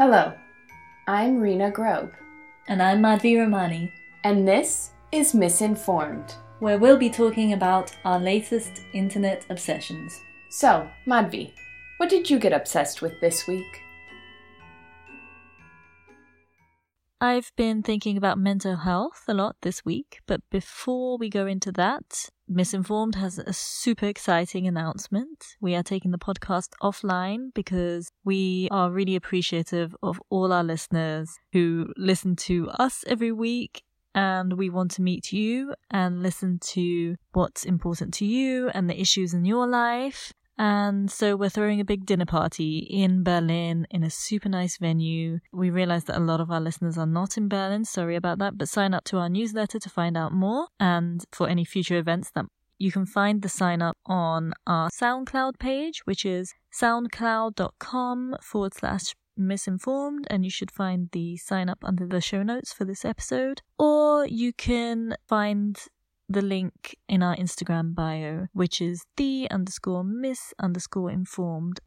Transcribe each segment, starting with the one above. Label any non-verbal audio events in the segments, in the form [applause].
Hello, I'm Rena Grobe, And I'm Madhvi Ramani, and this is Misinformed. where we'll be talking about our latest internet obsessions. So, Madhvi, what did you get obsessed with this week? I've been thinking about mental health a lot this week, but before we go into that, Misinformed has a super exciting announcement. We are taking the podcast offline because we are really appreciative of all our listeners who listen to us every week. And we want to meet you and listen to what's important to you and the issues in your life. And so we're throwing a big dinner party in Berlin in a super nice venue. We realize that a lot of our listeners are not in Berlin. Sorry about that, but sign up to our newsletter to find out more and for any future events that you can find the sign up on our SoundCloud page, which is soundcloud.com forward slash misinformed, and you should find the sign up under the show notes for this episode. Or you can find the link in our Instagram bio, which is the underscore miss underscore informed.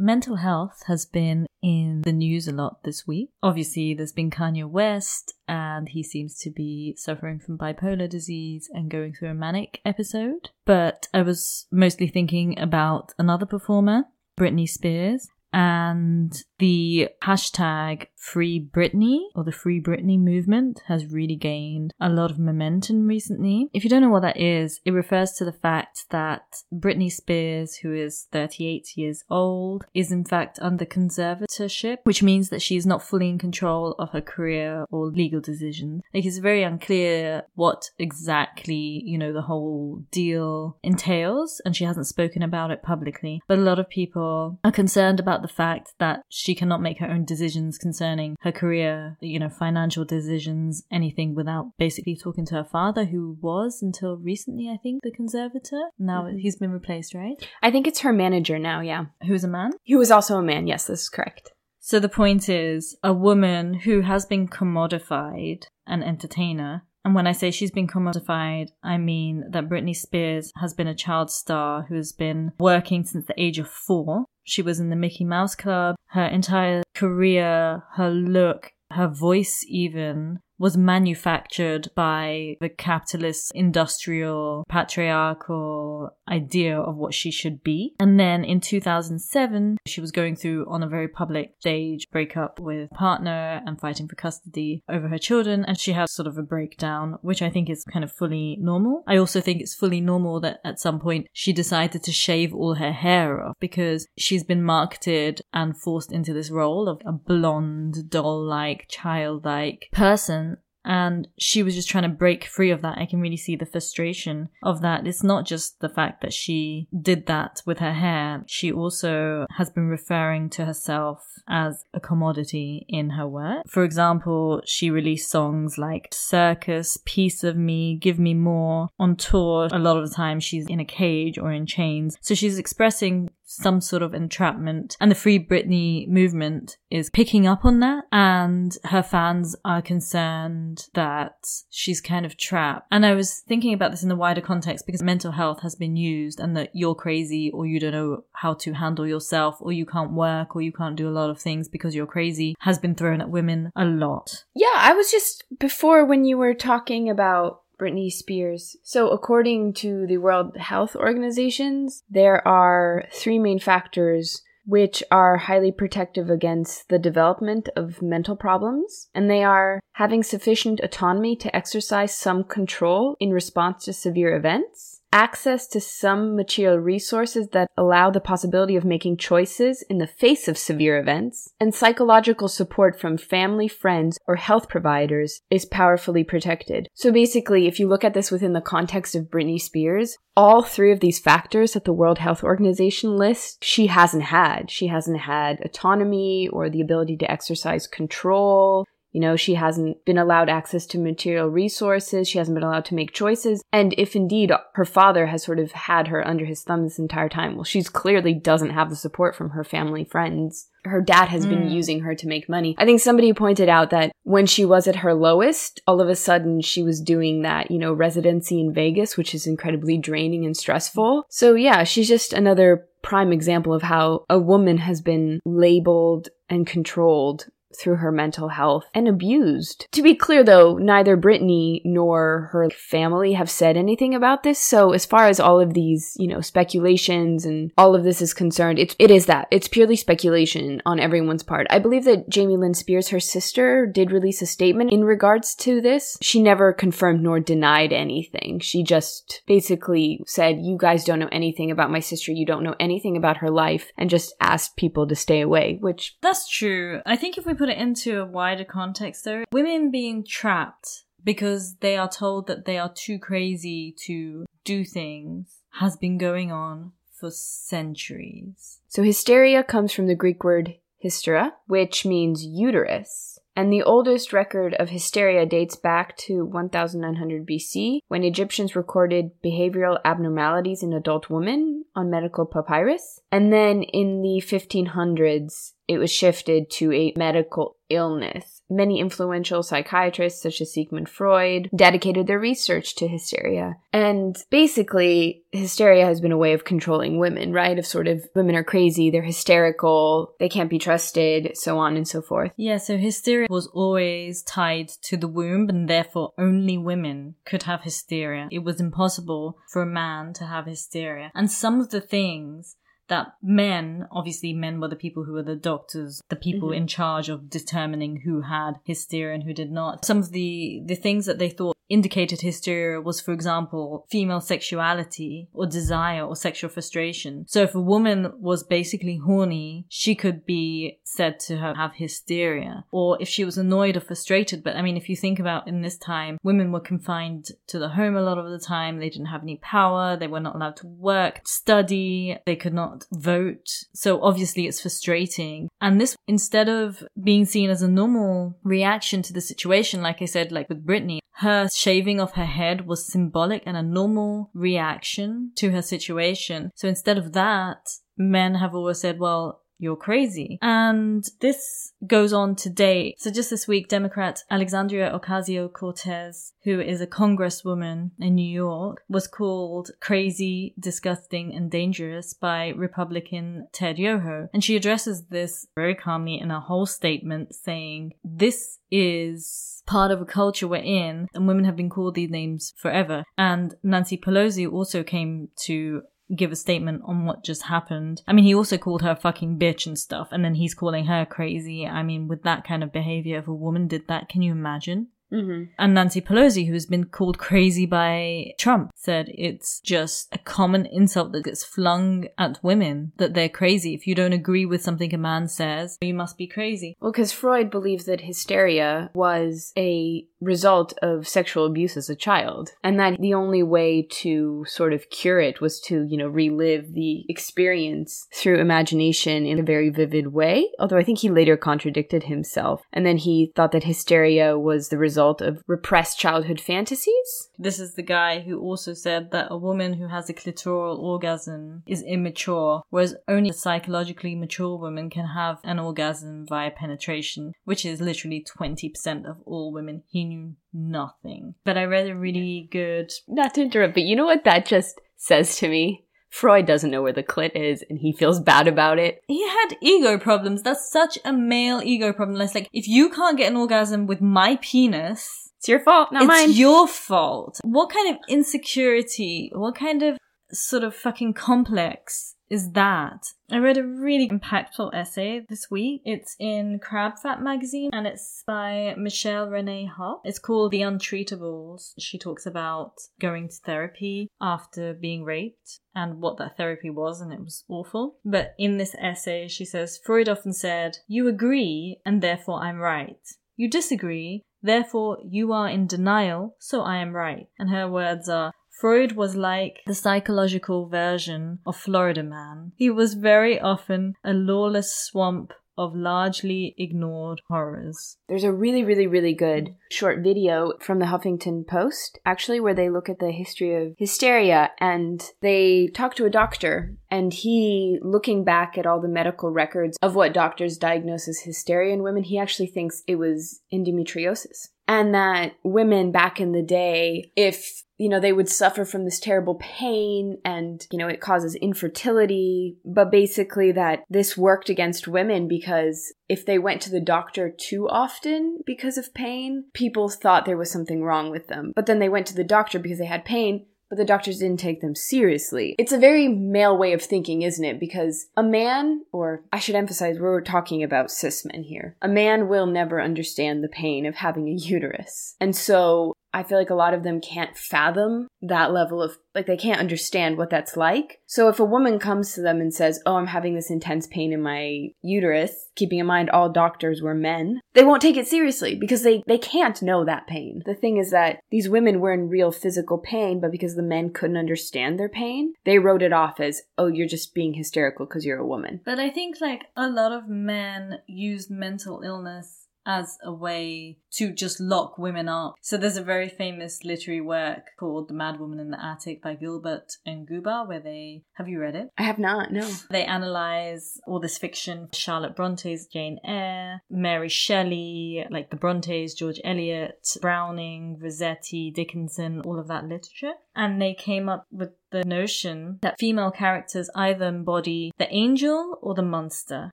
Mental health has been in the news a lot this week. Obviously, there's been Kanye West, and he seems to be suffering from bipolar disease and going through a manic episode. But I was mostly thinking about another performer, Britney Spears, and the hashtag Free Britney or the Free Britney movement has really gained a lot of momentum recently. If you don't know what that is, it refers to the fact that Britney Spears, who is 38 years old, is in fact under conservatorship, which means that she is not fully in control of her career or legal decisions. Like it's very unclear what exactly, you know, the whole deal entails, and she hasn't spoken about it publicly. But a lot of people are concerned about the fact that she cannot make her own decisions concerning her career, you know, financial decisions, anything without basically talking to her father, who was until recently, I think, the conservator. Now Mhm. he's been replaced, right? I think it's her manager now, yeah. Who's a man? He was also a man, yes, this is correct. So the point is, a woman who has been commodified, an entertainer. And when I say she's been commodified, I mean that Britney Spears has been a child star who has been working since the age of four. She was in the Mickey Mouse Club. Her entire career, her look, her voice even was manufactured by the capitalist industrial patriarchal idea of what she should be. And then in 2007, she was going through on a very public stage breakup with partner and fighting for custody over her children. And she had sort of a breakdown, which I think is kind of fully normal. I also think it's fully normal that at some point she decided to shave all her hair off because she's been marketed and forced into this role of a blonde, doll-like, childlike person and she was just trying to break free of that. I can really see the frustration of that. It's not just the fact that she did that with her hair. She also has been referring to herself as a commodity in her work. For example, she released songs like Circus, Piece of Me, Give Me More. On tour, a lot of the time she's in a cage or in chains. So she's expressing some sort of entrapment and the Free Britney movement is picking up on that and her fans are concerned that she's kind of trapped. And I was thinking about this in the wider context because mental health has been used and that you're crazy or you don't know how to handle yourself or you can't work or you can't do a lot of things because you're crazy has been thrown at women a lot. Yeah, I was just before when you were talking about Britney Spears. So, according to the World Health Organizations, there are three main factors which are highly protective against the development of mental problems, and they are having sufficient autonomy to exercise some control in response to severe events, access to some material resources that allow the possibility of making choices in the face of severe events, and psychological support from family, friends, or health providers is powerfully protected. So basically, if you look at this within the context of Britney Spears, all three of these factors that the World Health Organization lists, she hasn't had. She hasn't had autonomy or the ability to exercise control. You know, she hasn't been allowed access to material resources. She hasn't been allowed to make choices. And if indeed her father has sort of had her under his thumb this entire time, well, she's clearly doesn't have the support from her family, friends. Her dad has been Mm. using her to make money. I think somebody pointed out that when she was at her lowest, all of a sudden she was doing that, you know, residency in Vegas, which is incredibly draining and stressful. So yeah, she's just another prime example of how a woman has been labeled and controlled through her mental health and abused. To be clear though, neither Britney nor her family have said anything about this. So as far as all of these, you know, speculations and all of this is concerned, it's, it is that. It's purely speculation on everyone's part. I believe that Jamie Lynn Spears, her sister, did release a statement in regards to this. She never confirmed nor denied anything. She just basically said, you guys don't know anything about my sister. You don't know anything about her life and just asked people to stay away, which. That's true. I think if we put it into a wider context though, women being trapped because they are told that they are too crazy to do things has been going on for centuries. So hysteria comes from the Greek word hystera, which means uterus. And the oldest record of hysteria dates back to 1900 BC when Egyptians recorded behavioral abnormalities in adult women on medical papyrus. And then in the 1500s, it was shifted to a medical illness. Many influential psychiatrists, such as Sigmund Freud, dedicated their research to hysteria. And basically, hysteria has been a way of controlling women, right? Of sort of women are crazy, they're hysterical, they can't be trusted, so on and so forth. Yeah, so hysteria was always tied to the womb, and therefore only women could have hysteria. It was impossible for a man to have hysteria. And some of the things that men, obviously men were the people who were the doctors, the people mm-hmm. in charge of determining who had hysteria and who did not. Some of the, the things that they thought indicated hysteria was, for example, female sexuality or desire or sexual frustration. So if a woman was basically horny, she could be said to have, hysteria. Or if she was annoyed or frustrated. But I mean, if you think about in this time, women were confined to the home a lot of the time. They didn't have any power. They were not allowed to work, study. They could not vote. So obviously it's frustrating. And this, instead of being seen as a normal reaction to the situation, like I said, like with Britney, her shaving of her head was symbolic and a normal reaction to her situation. So instead of that, men have always said, well, you're crazy. And this goes on today. So just this week, Democrat Alexandria Ocasio-Cortez, who is a congresswoman in New York, was called crazy, disgusting, and dangerous by Republican Ted Yoho. And she addresses this very calmly in a whole statement saying, this is part of a culture we're in, and women have been called these names forever. And Nancy Pelosi also came to give a statement on what just happened. I mean, he also called her fucking bitch and stuff, and then he's calling her crazy. I mean, with that kind of behavior, if a woman did that, can you imagine? Mm-hmm. And Nancy Pelosi, who's been called crazy by Trump, said it's just a common insult that gets flung at women that they're crazy. If you don't agree with something a man says, you must be crazy. Well, because Freud believed that hysteria was a result of sexual abuse as a child and that the only way to sort of cure it was to you know relive the experience through imagination in a very vivid way although i think he later contradicted himself and then he thought that hysteria was the result of repressed childhood fantasies. This is the guy who also said that a woman who has a clitoral orgasm is immature whereas only a psychologically mature woman can have an orgasm via penetration which is literally 20% of all women he knew nothing. But I read a really good. Not to interrupt, but you know what that just says to me? Freud doesn't know where the clit is and he feels bad about it. He had ego problems. That's such a male ego problem. It's like, if you can't get an orgasm with my penis, it's your fault, not it's mine. It's your fault. What kind of insecurity, what kind of sort of fucking complex is that. I read a really impactful essay this week. It's in Crab Fat magazine and it's by Michelle Renee Hupp. It's called The Untreatables. She talks about going to therapy after being raped and what that therapy was, and it was awful. But in this essay, she says Freud often said, You agree, and therefore I'm right. You disagree, therefore you are in denial, so I am right. And her words are, Freud was like the psychological version of Florida Man. He was very often a lawless swamp of largely ignored horrors. There's a really, really, really good short video from the Huffington Post, actually, where they look at the history of hysteria and they talk to a doctor. And he, looking back at all the medical records of what doctors diagnose as hysteria in women, he actually thinks it was endometriosis. And that women back in the day, if you know, they would suffer from this terrible pain and, you know, it causes infertility. But basically, that this worked against women because if they went to the doctor too often because of pain, people thought there was something wrong with them. But then they went to the doctor because they had pain, but the doctors didn't take them seriously. It's a very male way of thinking, isn't it? Because a man, or I should emphasize, we're talking about cis men here, a man will never understand the pain of having a uterus. And so I feel like a lot of them can't fathom that level of, like, they can't understand what that's like. So if a woman comes to them and says, Oh, I'm having this intense pain in my uterus, keeping in mind all doctors were men, they won't take it seriously because they, they can't know that pain. The thing is that these women were in real physical pain, but because the men couldn't understand their pain, they wrote it off as, Oh, you're just being hysterical because you're a woman. But I think, like, a lot of men use mental illness as a way to just lock women up. So there's a very famous literary work called The Mad Woman in the Attic by Gilbert and Gubar, where they have you read it? I have not, no. They analyze all this fiction, Charlotte Bronte's Jane Eyre, Mary Shelley, like the Brontes, George Eliot, Browning, Rossetti, Dickinson, all of that literature. And they came up with the notion that female characters either embody the angel or the monster.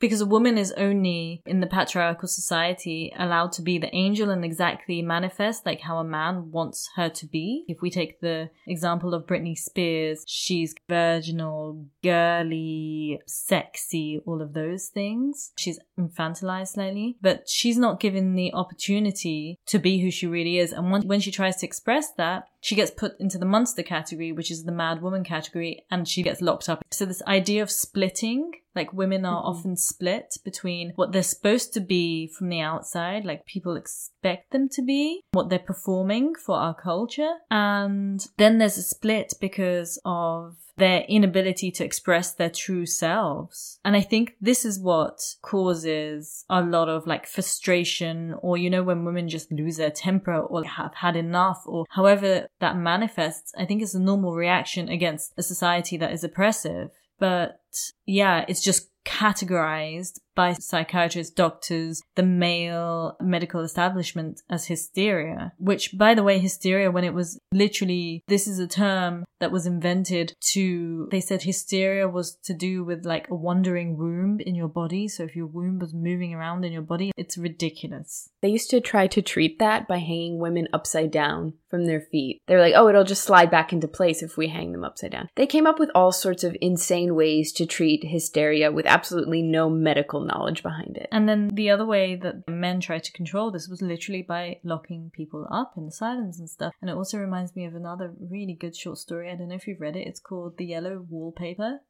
Because a woman is only in the patriarchal society allowed to be the angel and exactly manifest like how a man wants her to be. If we take the example of Britney Spears, she's virginal, girly, sexy, all of those things. She's infantilized slightly, but she's not given the opportunity to be who she really is. And when she tries to express that, she gets put into the monster category, which is the mad woman category, and she gets locked up. So this idea of splitting, like women are mm-hmm. often split between what they're supposed to be from the outside, like people expect them to be, what they're performing for our culture. And then there's a split because of their inability to express their true selves. And I think this is what causes a lot of like frustration or, you know, when women just lose their temper or have had enough or however that manifests, I think it's a normal reaction against a society that is oppressive. But yeah, it's just categorized by psychiatrists, doctors, the male medical establishment as hysteria, which by the way, hysteria, when it was literally, this is a term that was invented to, they said hysteria was to do with like a wandering womb in your body. So if your womb was moving around in your body, it's ridiculous. They used to try to treat that by hanging women upside down from their feet. They were like, oh, it'll just slide back into place if we hang them upside down. They came up with all sorts of insane ways to treat hysteria with absolutely no medical knowledge behind it. And then the other way that men tried to control this was literally by locking people up in silence and stuff. And it also reminds me of another really good short story. I don't know if you've read it. It's called The Yellow Wallpaper.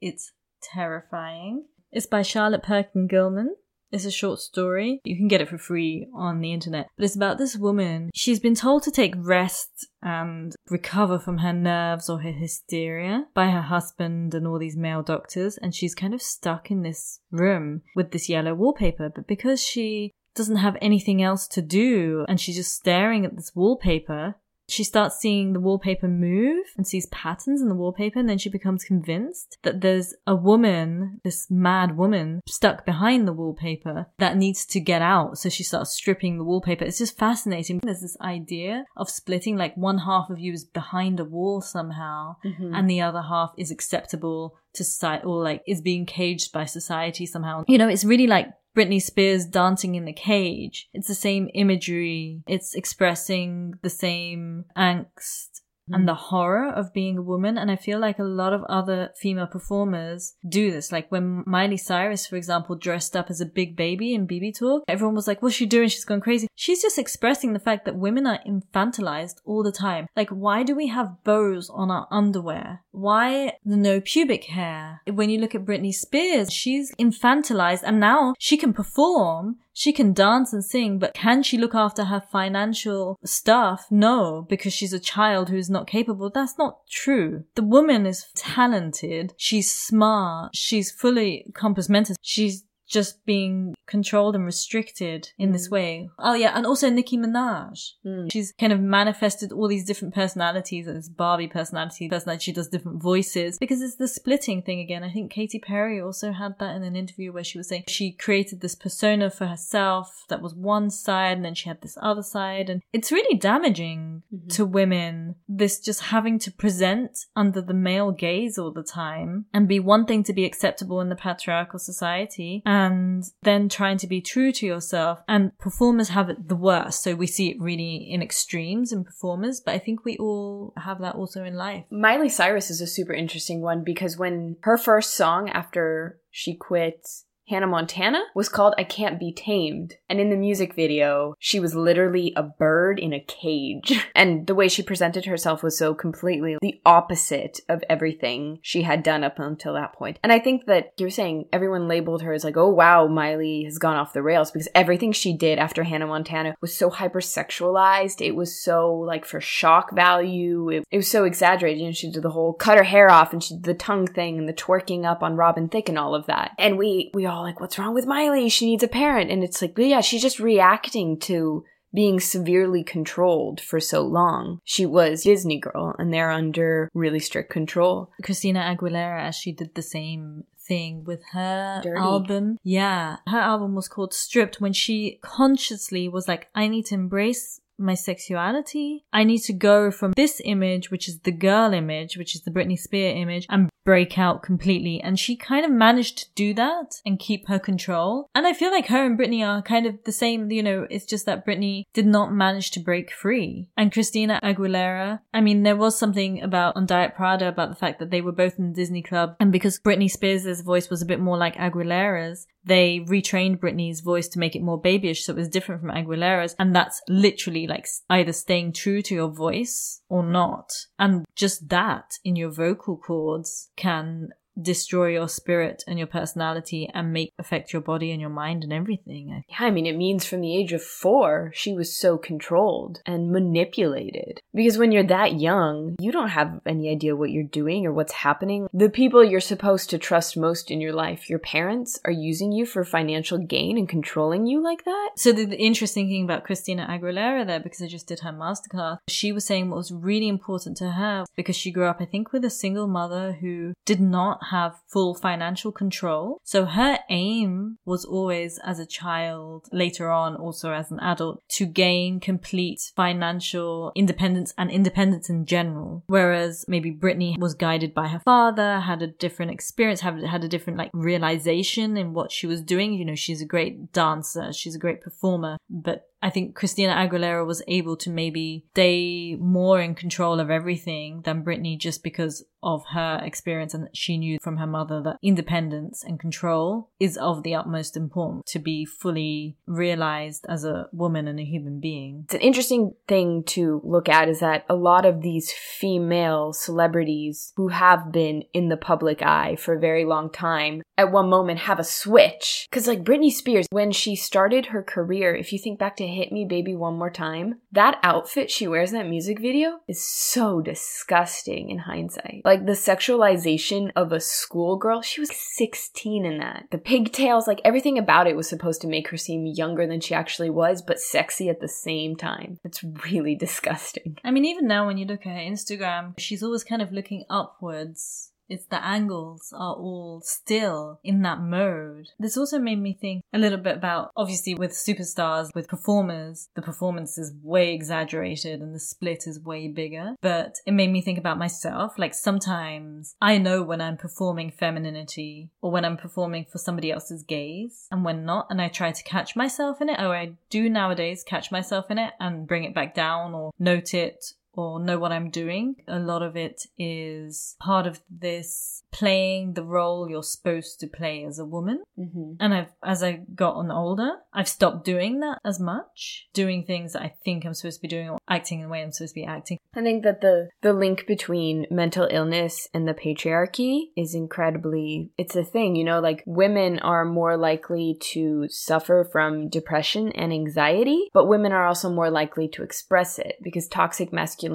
It's terrifying. It's by Charlotte Perkin Gilman. It's a short story. You can get it for free on the internet. But it's about this woman. She's been told to take rest and recover from her nerves or her hysteria by her husband and all these male doctors. And she's kind of stuck in this room with this yellow wallpaper. But because she doesn't have anything else to do and she's just staring at this wallpaper, she starts seeing the wallpaper move and sees patterns in the wallpaper, and then she becomes convinced that there's a woman, this mad woman, stuck behind the wallpaper that needs to get out. So she starts stripping the wallpaper. It's just fascinating. There's this idea of splitting, like one half of you is behind a wall somehow, mm-hmm. and the other half is acceptable to society, or like is being caged by society somehow. You know, it's really like Britney Spears dancing in the cage. It's the same imagery. It's expressing the same angst and mm. the horror of being a woman. And I feel like a lot of other female performers do this. Like when Miley Cyrus, for example, dressed up as a big baby in BB Talk, everyone was like, what's she doing? She's gone crazy. She's just expressing the fact that women are infantilized all the time. Like, why do we have bows on our underwear? Why the no pubic hair? When you look at Britney Spears, she's infantilized and now she can perform she can dance and sing, but can she look after her financial stuff? No, because she's a child who's not capable. That's not true. The woman is talented. She's smart. She's fully compos mentis. She's just being controlled and restricted in this way. Oh yeah, and also Nicki Minaj. Mm. She's kind of manifested all these different personalities, this Barbie personality, personality. She does different voices because it's the splitting thing again. I think Katy Perry also had that in an interview where she was saying she created this persona for herself that was one side and then she had this other side. And it's really damaging Mhm. to women, this just having to present under the male gaze all the time and be one thing to be acceptable in the patriarchal society and then trying to be true to yourself. And performers have it the worst. So we see it really in extremes in performers, but I think we all have that also in life. Miley Cyrus is a super interesting one because when her first song after she quit Hannah Montana was called I Can't Be Tamed. And in the music video, she was literally a bird in a cage. [laughs] And the way she presented herself was so completely the opposite of everything she had done up until that point. And I think that you're saying everyone labeled her as like, oh wow, Miley has gone off the rails because everything she did after Hannah Montana was so hypersexualized. It was so like for shock value. It, it was so exaggerated. You know, she did the whole cut her hair off and she did the tongue thing and the twerking up on Robin Thicke and all of that. And we we all Oh, like, what's wrong with Miley? She needs a parent. And it's like, yeah, she's just reacting to being severely controlled for so long. She was Disney girl and they're under really strict control. Christina Aguilera, as she did the same thing with her Dirty. album. Yeah. Her album was called Stripped when she consciously was like, I need to embrace my sexuality. I need to go from this image, which is the girl image, which is the Britney Spears image, and break out completely. And she kind of managed to do that and keep her control. And I feel like her and Britney are kind of the same, you know, it's just that Britney did not manage to break free. And Christina Aguilera, I mean, there was something about on Diet Prada about the fact that they were both in the Disney Club. And because Britney Spears' voice was a bit more like Aguilera's, they retrained Britney's voice to make it more babyish, so it was different from Aguilera's. And that's literally like either staying true to your voice or not. And just that in your vocal cords can destroy your spirit and your personality and make affect your body and your mind and everything. Yeah, I mean, it means from the age of four, she was so controlled and manipulated. Because when you're that young, you don't have any idea what you're doing or what's happening. The people you're supposed to trust most in your life, your parents, are using you for financial gain and controlling you like that. So the, the interesting thing about Christina Aguilera there, because I just did her masterclass, she was saying what was really important to her because she grew up, I think, with a single mother who did not have full financial control. So her aim was always as a child, later on also as an adult, to gain complete financial independence and independence in general. Whereas maybe Britney was guided by her father, had a different experience, had, had a different like realization in what she was doing. You know, she's a great dancer, she's a great performer, but I think Christina Aguilera was able to maybe stay more in control of everything than Britney just because of her experience and she knew from her mother that independence and control is of the utmost importance to be fully realized as a woman and a human being. It's an interesting thing to look at is that a lot of these female celebrities who have been in the public eye for a very long time at one moment have a switch. Cause like Britney Spears, when she started her career, if you think back to Hit Me Baby One More Time, that outfit she wears in that music video is so disgusting in hindsight. Like the sexualization of a schoolgirl, she was 16 in that. The pigtails, like everything about it was supposed to make her seem younger than she actually was, but sexy at the same time. It's really [laughs] disgusting. I mean, even now when you look at her Instagram, she's always kind of looking upwards. It's the angles are all still in that mode. This also made me think a little bit about obviously with superstars, with performers, the performance is way exaggerated and the split is way bigger. But it made me think about myself. Like sometimes I know when I'm performing femininity or when I'm performing for somebody else's gaze and when not. And I try to catch myself in it, Oh, I do nowadays catch myself in it and bring it back down or note it or know what I'm doing. A lot of it is part of this playing the role you're supposed to play as a woman. Mm-hmm. And I've, as I got on older, I've stopped doing that as much, doing things that I think I'm supposed to be doing or acting in the way I'm supposed to be acting. I think that the the link between mental illness and the patriarchy is incredibly it's a thing, you know, like women are more likely to suffer from depression and anxiety, but women are also more likely to express it because toxic masculinity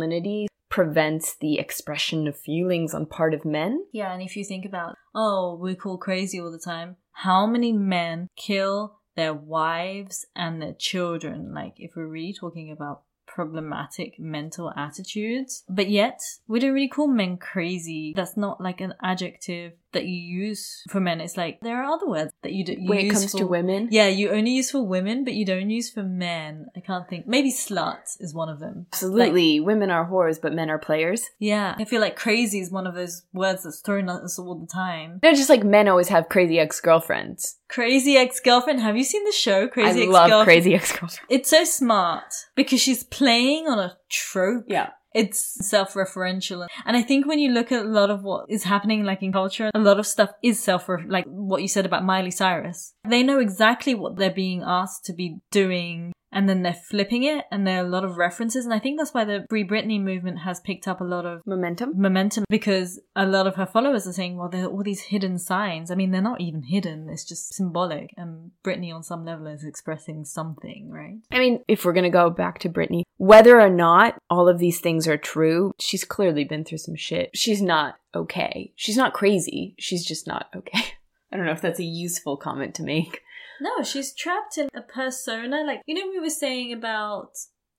prevents the expression of feelings on part of men. Yeah, and if you think about, oh, we're called crazy all the time. how many men kill their wives and their children. Like, if we're really talking about problematic mental attitudes, but yet we don't really call men crazy. That's not like an adjective that you use for men. It's like there are other words that you do. You when it comes for, to women. Yeah, you only use for women, but you don't use for men. I can't think. Maybe slut is one of them. Absolutely. women are whores, but men are players. Yeah, I feel like crazy is one of those words that's thrown at us all the time. No, just like men always have crazy ex girlfriends. Crazy ex girlfriend. Have you seen the show Crazy I Ex love Girlfriend? crazy ex girlfriends. It's so smart because she's playing on a trope. Yeah. It's self-referential. And I think when you look at a lot of what is happening like in culture, a lot of stuff is self like what you said about Miley Cyrus. They know exactly what they're being asked to be doing and then they're flipping it and there are a lot of references and I think that's why the Free Britney movement has picked up a lot of Momentum. momentum because a lot of her followers are saying, well, there are all these hidden signs. I mean, they're not even hidden. It's just symbolic. And Britney on some level is expressing something, right? I mean, if we're going to go back to Britney, whether or not all of these things are true, she's clearly been through some shit. She's not okay. She's not crazy. She's just not okay. [laughs] I don't know if that's a useful comment to make. No, she's trapped in a persona. Like, you know, we were saying about,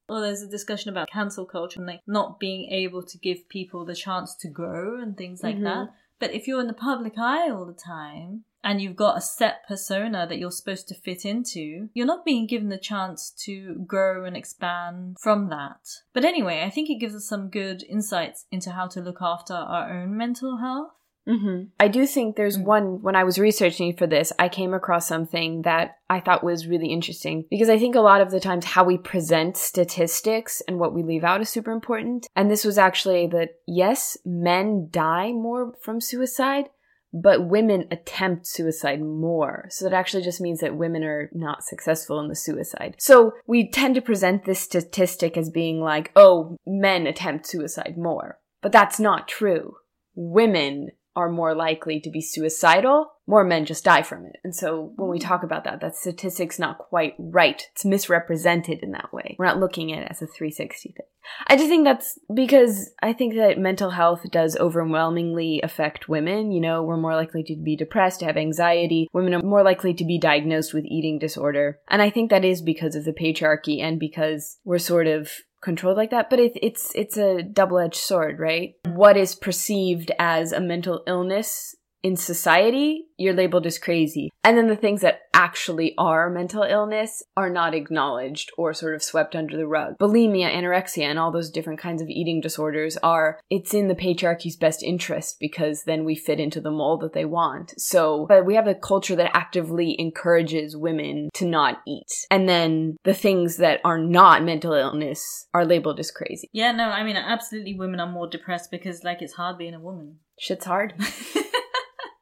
or there's a discussion about cancel culture and like not being able to give people the chance to grow and things like Mhm. that. But if you're in the public eye all the time and you've got a set persona that you're supposed to fit into, you're not being given the chance to grow and expand from that. But anyway, I think it gives us some good insights into how to look after our own mental health. Mm-hmm. I do think there's Mm. one, when I was researching for this, I came across something that I thought was really interesting because I think a lot of the times how we present statistics and what we leave out is super important. And this was actually that yes, men die more from suicide, but women attempt suicide more. So that actually just means that women are not successful in the suicide. So we tend to present this statistic as being like, oh, men attempt suicide more. But that's not true. Women are more likely to be suicidal, more men just die from it. And so when we hmm. talk about that, that statistic's not quite right. It's misrepresented in that way. We're not looking at it as a 360 thing. I just think that's because I think that mental health does overwhelmingly affect women. You know, we're more likely to be depressed, to have anxiety. Women are more likely to be diagnosed with eating disorder. And I think that is because of the patriarchy and because we're sort of controlled like that but it, it's it's a double-edged sword right? What is perceived as a mental illness in society you're labeled as crazy. And then the things that actually are mental illness are not acknowledged or sort of swept under the rug. Bulimia anorexia and all those different kinds of eating disorders are it's in the patriarchy's best interest because then we fit into the mold that they want. So but we have a culture that actively encourages women to not eat. And then the things that are not mental illness are labeled as crazy. Yeah, no, I mean, absolutely women are more depressed because, like, it's hard being a woman. shit's hard [laughs]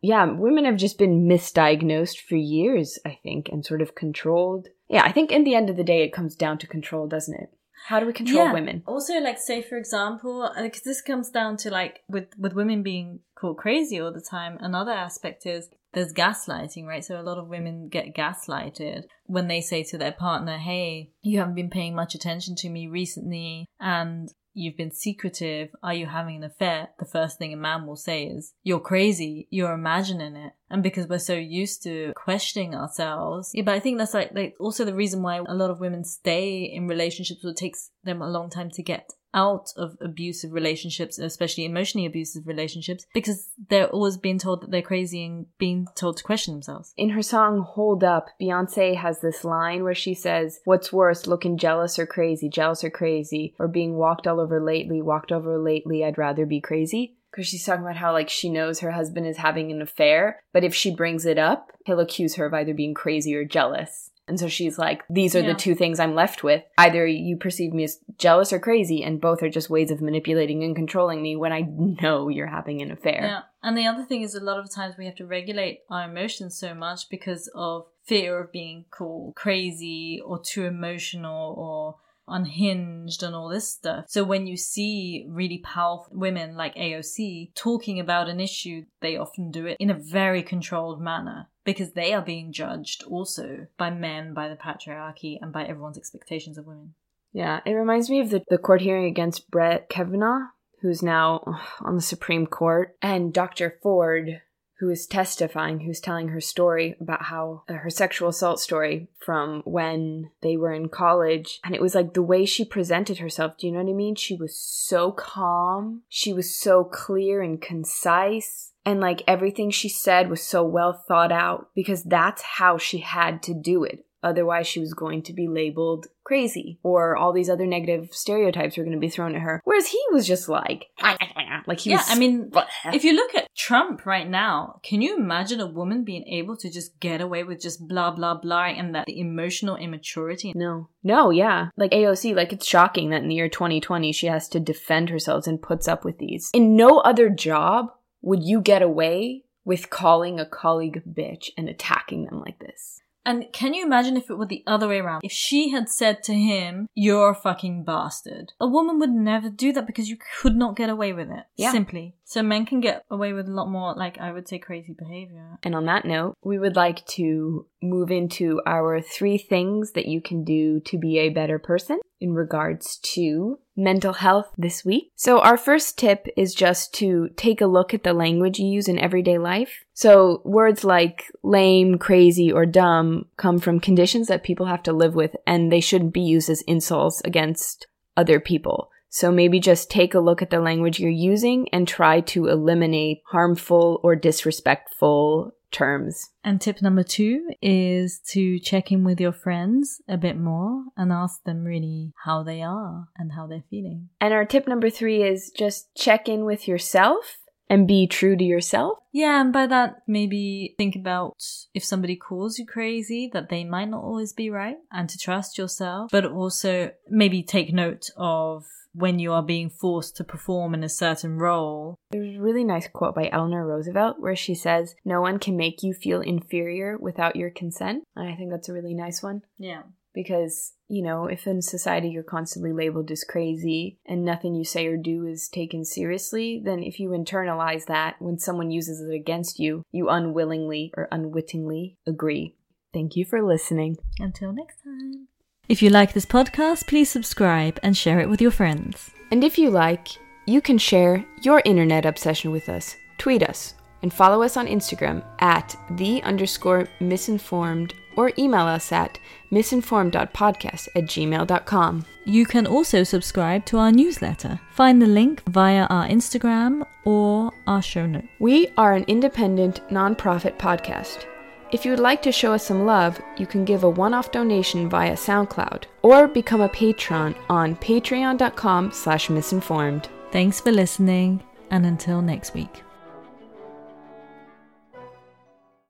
yeah, women have just been misdiagnosed for years, I think, and sort of controlled. Yeah, I think in the end of the day, it comes down to control, doesn't it? How do we control Yeah. women? Also, like, say for example, because this comes down to like with with women being called crazy all the time. Another aspect is there's gaslighting, right? So a lot of women get gaslighted when they say to their partner, "Hey, you haven't been paying much attention to me recently, and." You've been secretive. Are you having an affair? The first thing a man will say is, You're crazy. You're imagining it. And because we're so used to questioning ourselves. Yeah, but I think that's like, like also the reason why a lot of women stay in relationships or it takes them a long time to get out of abusive relationships, especially emotionally abusive relationships, because they're always being told that they're crazy and being told to question themselves. In her song Hold Up, Beyonce has this line where she says, What's worse, looking jealous or crazy, jealous or crazy, or being walked all over lately, walked over lately, I'd rather be crazy? Because she's talking about how, like, she knows her husband is having an affair, but if she brings it up, he'll accuse her of either being crazy or jealous. And so she's like, These are Yeah. the two things I'm left with. Either you perceive me as jealous or crazy, and both are just ways of manipulating and controlling me when I know you're having an affair. Yeah. And the other thing is a lot of times we have to regulate our emotions so much because of fear of being called crazy or too emotional or unhinged and all this stuff. So when you see really powerful women like AOC talking about an issue, they often do it in a very controlled manner because they are being judged also by men, by the patriarchy, and by everyone's expectations of women. Yeah, it reminds me of the, the court hearing against Brett Kavanaugh, who's now on the Supreme Court, and Dr. Ford, who is testifying, who's telling her story about how uh, her sexual assault story from when they were in college. And it was like the way she presented herself. Do you know what I mean? She was so calm. She was so clear and concise. And like everything she said was so well thought out because that's how she had to do it. Otherwise, she was going to be labeled crazy, or all these other negative stereotypes were going to be thrown at her. Whereas he was just like, [laughs] like he was yeah, was. I mean, [laughs] if you look at Trump right now, can you imagine a woman being able to just get away with just blah blah blah and that the emotional immaturity? no, no, yeah, like AOC, like it's shocking that in the year 2020 she has to defend herself and puts up with these. In no other job would you get away with calling a colleague a bitch and attacking them like this. And can you imagine if it were the other way around? If she had said to him, You're a fucking bastard. A woman would never do that because you could not get away with it. Yeah. Simply. So men can get away with a lot more, like, I would say, crazy behavior. And on that note, we would like to move into our three things that you can do to be a better person in regards to mental health this week. So, our first tip is just to take a look at the language you use in everyday life. So, words like lame, crazy, or dumb come from conditions that people have to live with, and they shouldn't be used as insults against other people. So maybe just take a look at the language you're using and try to eliminate harmful or disrespectful terms. And tip number two is to check in with your friends a bit more and ask them really how they are and how they're feeling. And our tip number three is just check in with yourself and be true to yourself. Yeah, and by that, maybe think about if somebody calls you crazy, that they might not always be right, and to trust yourself, but also maybe take note of when you are being forced to perform in a certain role. There's a really nice quote by Eleanor Roosevelt where she says, No one can make you feel inferior without your consent. And I think that's a really nice one Yeah. because, you know, if in society you're constantly labeled as crazy and nothing you say or do is taken seriously, then if you internalize that when someone uses it against you, you unwillingly or unwittingly agree. Thank you for listening. Until next time. If you like this podcast, please subscribe and share it with your friends. And if you like, you can share your internet obsession with us. Tweet us and follow us on Instagram at the underscore misinformed or email us at misinformed.podcast at gmail.com. You can also subscribe to our newsletter. Find the link via our Instagram or our show note. We are an independent, nonprofit podcast. If you would like to show us some love, you can give a one-off donation via SoundCloud or become a patron on patreon.com slash misinformed. Thanks for listening, and until next week.